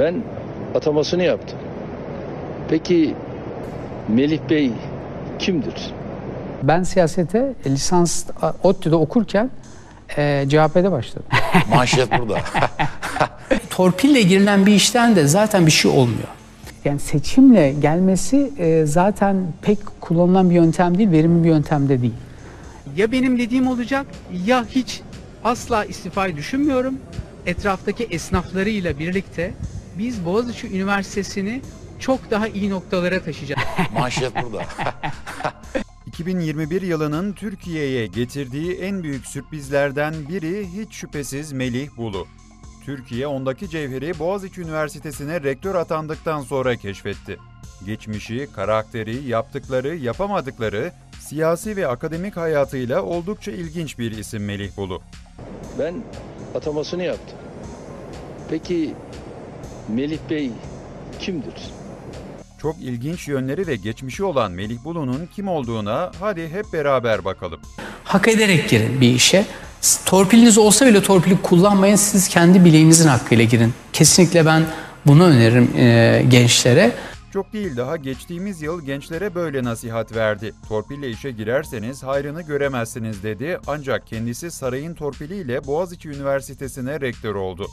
Ben atamasını yaptım. Peki Melih Bey kimdir? Ben siyasete lisans ODTÜ'de okurken e, CHP'de başladım. Manşet burada. Torpille girilen bir işten de zaten bir şey olmuyor. Yani seçimle gelmesi e, zaten pek kullanılan bir yöntem değil, verimli bir yöntem de değil. Ya benim dediğim olacak ya hiç asla istifayı düşünmüyorum. Etraftaki esnaflarıyla birlikte biz Boğaziçi Üniversitesi'ni çok daha iyi noktalara taşıyacağız. Manşet burada. 2021 yılının Türkiye'ye getirdiği en büyük sürprizlerden biri hiç şüphesiz Melih Bulu. Türkiye ondaki cevheri Boğaziçi Üniversitesi'ne rektör atandıktan sonra keşfetti. Geçmişi, karakteri, yaptıkları, yapamadıkları, siyasi ve akademik hayatıyla oldukça ilginç bir isim Melih Bulu. Ben atamasını yaptım. Peki Melih Bey kimdir? Çok ilginç yönleri ve geçmişi olan Melih Bulu'nun kim olduğuna hadi hep beraber bakalım. Hak ederek girin bir işe. Torpiliniz olsa bile torpili kullanmayın. Siz kendi bileğinizin hakkıyla girin. Kesinlikle ben bunu öneririm e, gençlere. Çok değil daha geçtiğimiz yıl gençlere böyle nasihat verdi. Torpille işe girerseniz hayrını göremezsiniz dedi ancak kendisi sarayın torpiliyle Boğaziçi Üniversitesi'ne rektör oldu.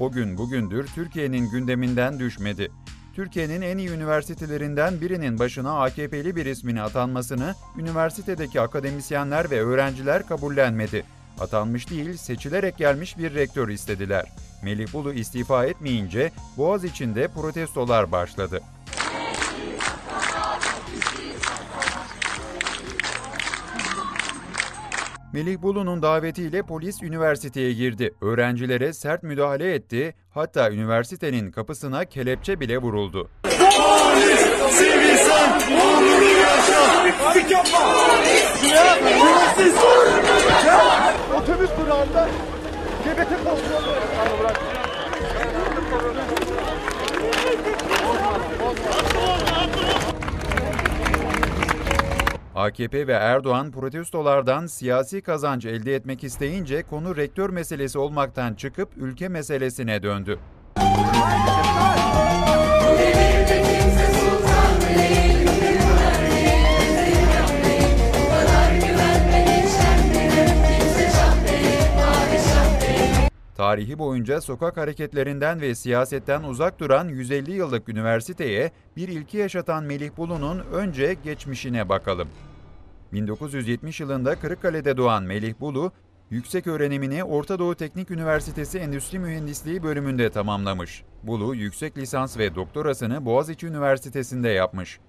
O gün bugündür Türkiye'nin gündeminden düşmedi. Türkiye'nin en iyi üniversitelerinden birinin başına AKP'li bir ismini atanmasını üniversitedeki akademisyenler ve öğrenciler kabullenmedi. Atanmış değil, seçilerek gelmiş bir rektör istediler. Melih Bulu istifa etmeyince Boğaz içinde protestolar başladı. Melih Bulu'nun davetiyle polis üniversiteye girdi. Öğrencilere sert müdahale etti. Hatta üniversitenin kapısına kelepçe bile vuruldu. Otobüs durağında GBT kontrolü. AKP ve Erdoğan protestolardan siyasi kazanç elde etmek isteyince konu rektör meselesi olmaktan çıkıp ülke meselesine döndü. Tarihi boyunca sokak hareketlerinden ve siyasetten uzak duran 150 yıllık üniversiteye bir ilki yaşatan Melih Bulu'nun önce geçmişine bakalım. 1970 yılında Kırıkkale'de doğan Melih Bulu, yüksek öğrenimini Orta Doğu Teknik Üniversitesi Endüstri Mühendisliği bölümünde tamamlamış. Bulu, yüksek lisans ve doktorasını Boğaziçi Üniversitesi'nde yapmış.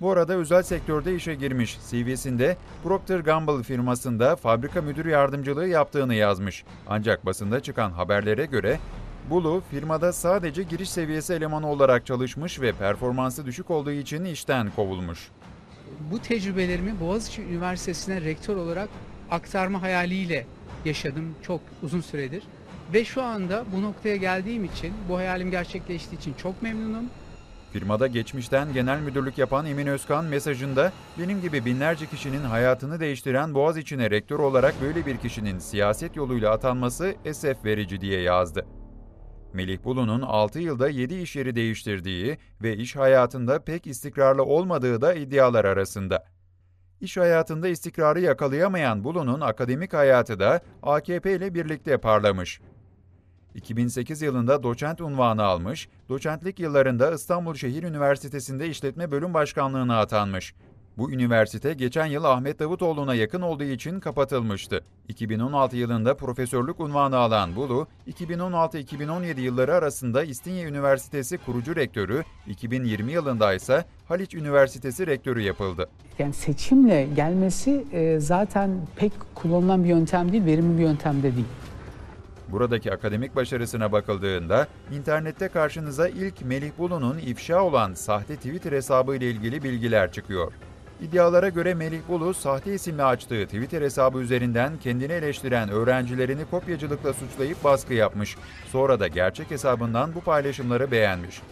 Bu arada özel sektörde işe girmiş. CV'sinde Procter Gamble firmasında fabrika müdür yardımcılığı yaptığını yazmış. Ancak basında çıkan haberlere göre Bulu firmada sadece giriş seviyesi elemanı olarak çalışmış ve performansı düşük olduğu için işten kovulmuş. Bu tecrübelerimi Boğaziçi Üniversitesi'ne rektör olarak aktarma hayaliyle yaşadım çok uzun süredir. Ve şu anda bu noktaya geldiğim için, bu hayalim gerçekleştiği için çok memnunum. Firmada geçmişten genel müdürlük yapan Emin Özkan mesajında benim gibi binlerce kişinin hayatını değiştiren Boğaziçi'ne rektör olarak böyle bir kişinin siyaset yoluyla atanması esef verici diye yazdı. Melih Bulu'nun 6 yılda 7 iş yeri değiştirdiği ve iş hayatında pek istikrarlı olmadığı da iddialar arasında. İş hayatında istikrarı yakalayamayan Bulu'nun akademik hayatı da AKP ile birlikte parlamış. 2008 yılında doçent unvanı almış, doçentlik yıllarında İstanbul Şehir Üniversitesi'nde işletme bölüm başkanlığına atanmış. Bu üniversite geçen yıl Ahmet Davutoğlu'na yakın olduğu için kapatılmıştı. 2016 yılında profesörlük unvanı alan Bulu, 2016-2017 yılları arasında İstinye Üniversitesi kurucu rektörü, 2020 yılında ise Haliç Üniversitesi rektörü yapıldı. Yani seçimle gelmesi e, zaten pek kullanılan bir yöntem değil, verimli bir yöntem de değil. Buradaki akademik başarısına bakıldığında internette karşınıza ilk Melih Bulu'nun ifşa olan sahte Twitter hesabı ile ilgili bilgiler çıkıyor. İddialara göre Melih Bulu sahte isimle açtığı Twitter hesabı üzerinden kendini eleştiren öğrencilerini kopyacılıkla suçlayıp baskı yapmış. Sonra da gerçek hesabından bu paylaşımları beğenmiş.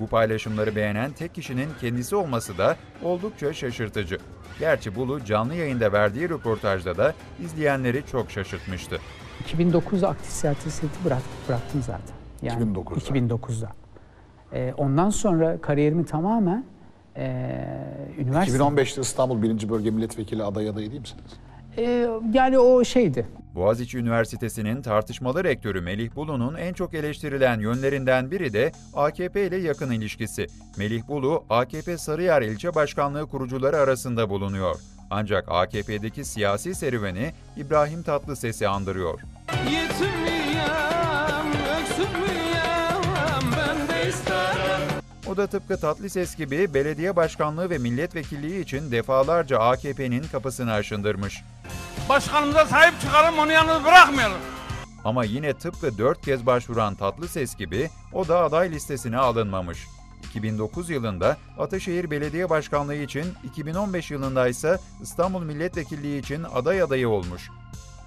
Bu paylaşımları beğenen tek kişinin kendisi olması da oldukça şaşırtıcı. Gerçi Bulu canlı yayında verdiği röportajda da izleyenleri çok şaşırtmıştı. 2009'da aktif siyaseti bırak, bıraktım zaten. Yani 2009'da. 2009'da. E, ondan sonra kariyerimi tamamen e, üniversite... 2015'te İstanbul 1. Bölge Milletvekili aday adayı değil misiniz? E, yani o şeydi. Boğaziçi Üniversitesi'nin tartışmalı rektörü Melih Bulu'nun en çok eleştirilen yönlerinden biri de AKP ile yakın ilişkisi. Melih Bulu, AKP Sarıyer İlçe Başkanlığı kurucuları arasında bulunuyor. Ancak AKP'deki siyasi serüveni İbrahim Tatlıses'i andırıyor. Yetim miyim, O da tıpkı Tatlıses gibi belediye başkanlığı ve milletvekilliği için defalarca AKP'nin kapısını aşındırmış. Başkanımıza sahip çıkalım, onu yalnız bırakmayalım. Ama yine tıpkı dört kez başvuran Tatlıses gibi o da aday listesine alınmamış. 2009 yılında Ataşehir Belediye Başkanlığı için, 2015 yılında ise İstanbul Milletvekilliği için aday adayı olmuş.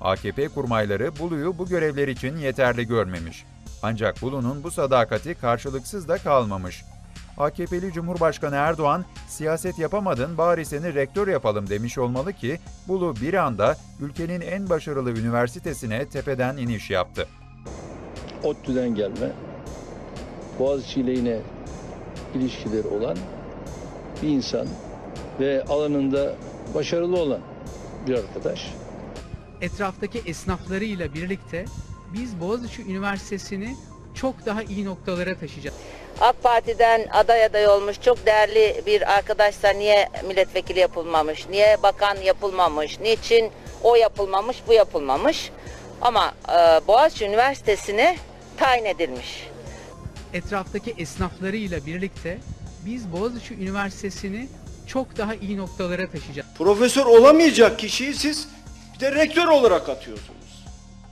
AKP kurmayları Bulu'yu bu görevler için yeterli görmemiş. Ancak Bulu'nun bu sadakati karşılıksız da kalmamış. AKP'li Cumhurbaşkanı Erdoğan, siyaset yapamadın bari seni rektör yapalım demiş olmalı ki Bulu bir anda ülkenin en başarılı üniversitesine tepeden iniş yaptı. ODTÜ'den gelme, Boğaziçi ile yine ilişkileri olan bir insan ve alanında başarılı olan bir arkadaş. Etraftaki esnaflarıyla birlikte biz Boğaziçi Üniversitesi'ni çok daha iyi noktalara taşıyacağız. AK Parti'den aday aday olmuş çok değerli bir arkadaşsa niye milletvekili yapılmamış, niye bakan yapılmamış, niçin o yapılmamış, bu yapılmamış. Ama e, Boğaziçi Üniversitesi'ne tayin edilmiş. Etraftaki esnaflarıyla birlikte biz Boğaziçi Üniversitesi'ni çok daha iyi noktalara taşıyacağız. Profesör olamayacak kişiyi siz bir de rektör olarak atıyorsunuz.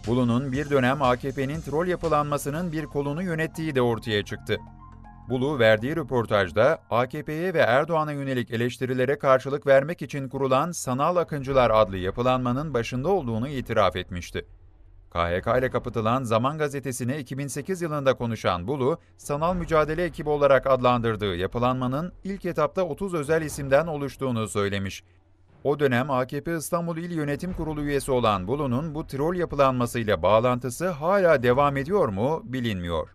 Bulu'nun bir dönem AKP'nin troll yapılanmasının bir kolunu yönettiği de ortaya çıktı. Bulu verdiği röportajda AKP'ye ve Erdoğan'a yönelik eleştirilere karşılık vermek için kurulan Sanal Akıncılar adlı yapılanmanın başında olduğunu itiraf etmişti. KHK ile kapatılan Zaman Gazetesi'ne 2008 yılında konuşan Bulu, sanal mücadele ekibi olarak adlandırdığı yapılanmanın ilk etapta 30 özel isimden oluştuğunu söylemiş. O dönem AKP İstanbul İl Yönetim Kurulu üyesi olan Bulu'nun bu troll yapılanmasıyla bağlantısı hala devam ediyor mu bilinmiyor.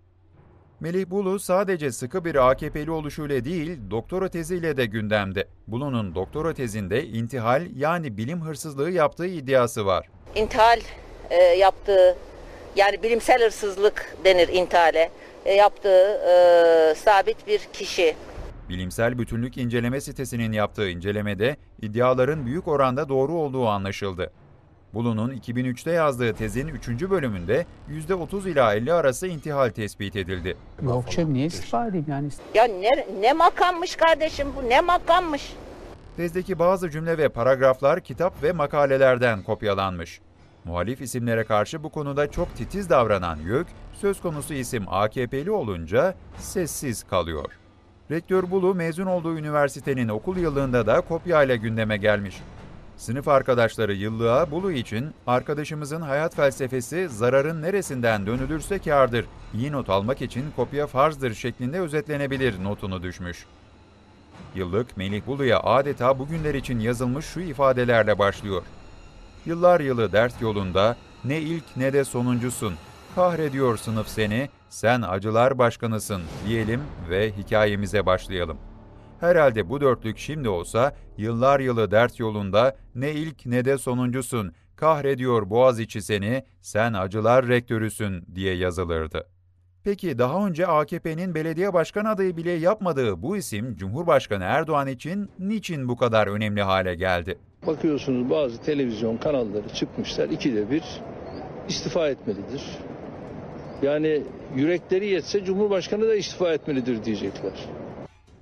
Melih Bulu sadece sıkı bir AKP'li oluşuyla değil, doktora teziyle de gündemde. Bulu'nun doktora tezinde intihal yani bilim hırsızlığı yaptığı iddiası var. İntihal e, yaptığı, yani bilimsel hırsızlık denir intihale, e, yaptığı e, sabit bir kişi. Bilimsel Bütünlük İnceleme sitesinin yaptığı incelemede iddiaların büyük oranda doğru olduğu anlaşıldı. Bulu'nun 2003'te yazdığı tezin 3. bölümünde %30 ila 50 arası intihal tespit edildi. Yok canım niye istifa edeyim yani? Ya ne, ne makammış kardeşim bu, ne makammış. Tezdeki bazı cümle ve paragraflar kitap ve makalelerden kopyalanmış. Muhalif isimlere karşı bu konuda çok titiz davranan YÖK, söz konusu isim AKP'li olunca sessiz kalıyor. Rektör Bulu mezun olduğu üniversitenin okul yıllığında da kopyayla gündeme gelmiş. Sınıf arkadaşları yıllığa Bulu için arkadaşımızın hayat felsefesi zararın neresinden dönülürse kârdır. İyi not almak için kopya farzdır şeklinde özetlenebilir notunu düşmüş. Yıllık Melih Bulu'ya adeta bugünler için yazılmış şu ifadelerle başlıyor. Yıllar yılı dert yolunda ne ilk ne de sonuncusun. Kahrediyor sınıf seni, sen acılar başkanısın diyelim ve hikayemize başlayalım. Herhalde bu dörtlük şimdi olsa yıllar yılı dert yolunda ne ilk ne de sonuncusun. Kahrediyor Boğaziçi seni, sen acılar rektörüsün diye yazılırdı. Peki daha önce AKP'nin belediye başkan adayı bile yapmadığı bu isim Cumhurbaşkanı Erdoğan için niçin bu kadar önemli hale geldi? Bakıyorsunuz bazı televizyon kanalları çıkmışlar ikide bir istifa etmelidir. Yani yürekleri yetse Cumhurbaşkanı da istifa etmelidir diyecekler.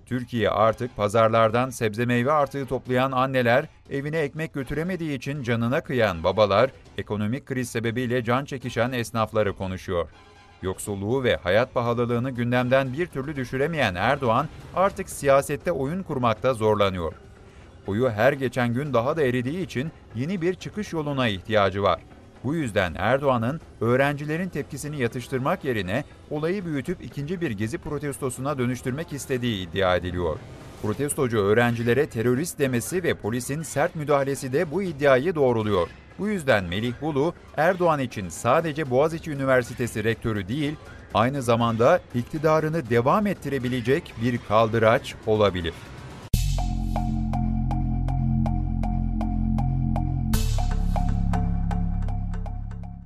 Türkiye artık pazarlardan sebze meyve artığı toplayan anneler, evine ekmek götüremediği için canına kıyan babalar, ekonomik kriz sebebiyle can çekişen esnafları konuşuyor. Yoksulluğu ve hayat pahalılığını gündemden bir türlü düşüremeyen Erdoğan artık siyasette oyun kurmakta zorlanıyor. Oyu her geçen gün daha da eridiği için yeni bir çıkış yoluna ihtiyacı var. Bu yüzden Erdoğan'ın öğrencilerin tepkisini yatıştırmak yerine olayı büyütüp ikinci bir gezi protestosuna dönüştürmek istediği iddia ediliyor. Protestocu öğrencilere terörist demesi ve polisin sert müdahalesi de bu iddiayı doğruluyor. Bu yüzden Melih Bulu, Erdoğan için sadece Boğaziçi Üniversitesi rektörü değil, aynı zamanda iktidarını devam ettirebilecek bir kaldıraç olabilir.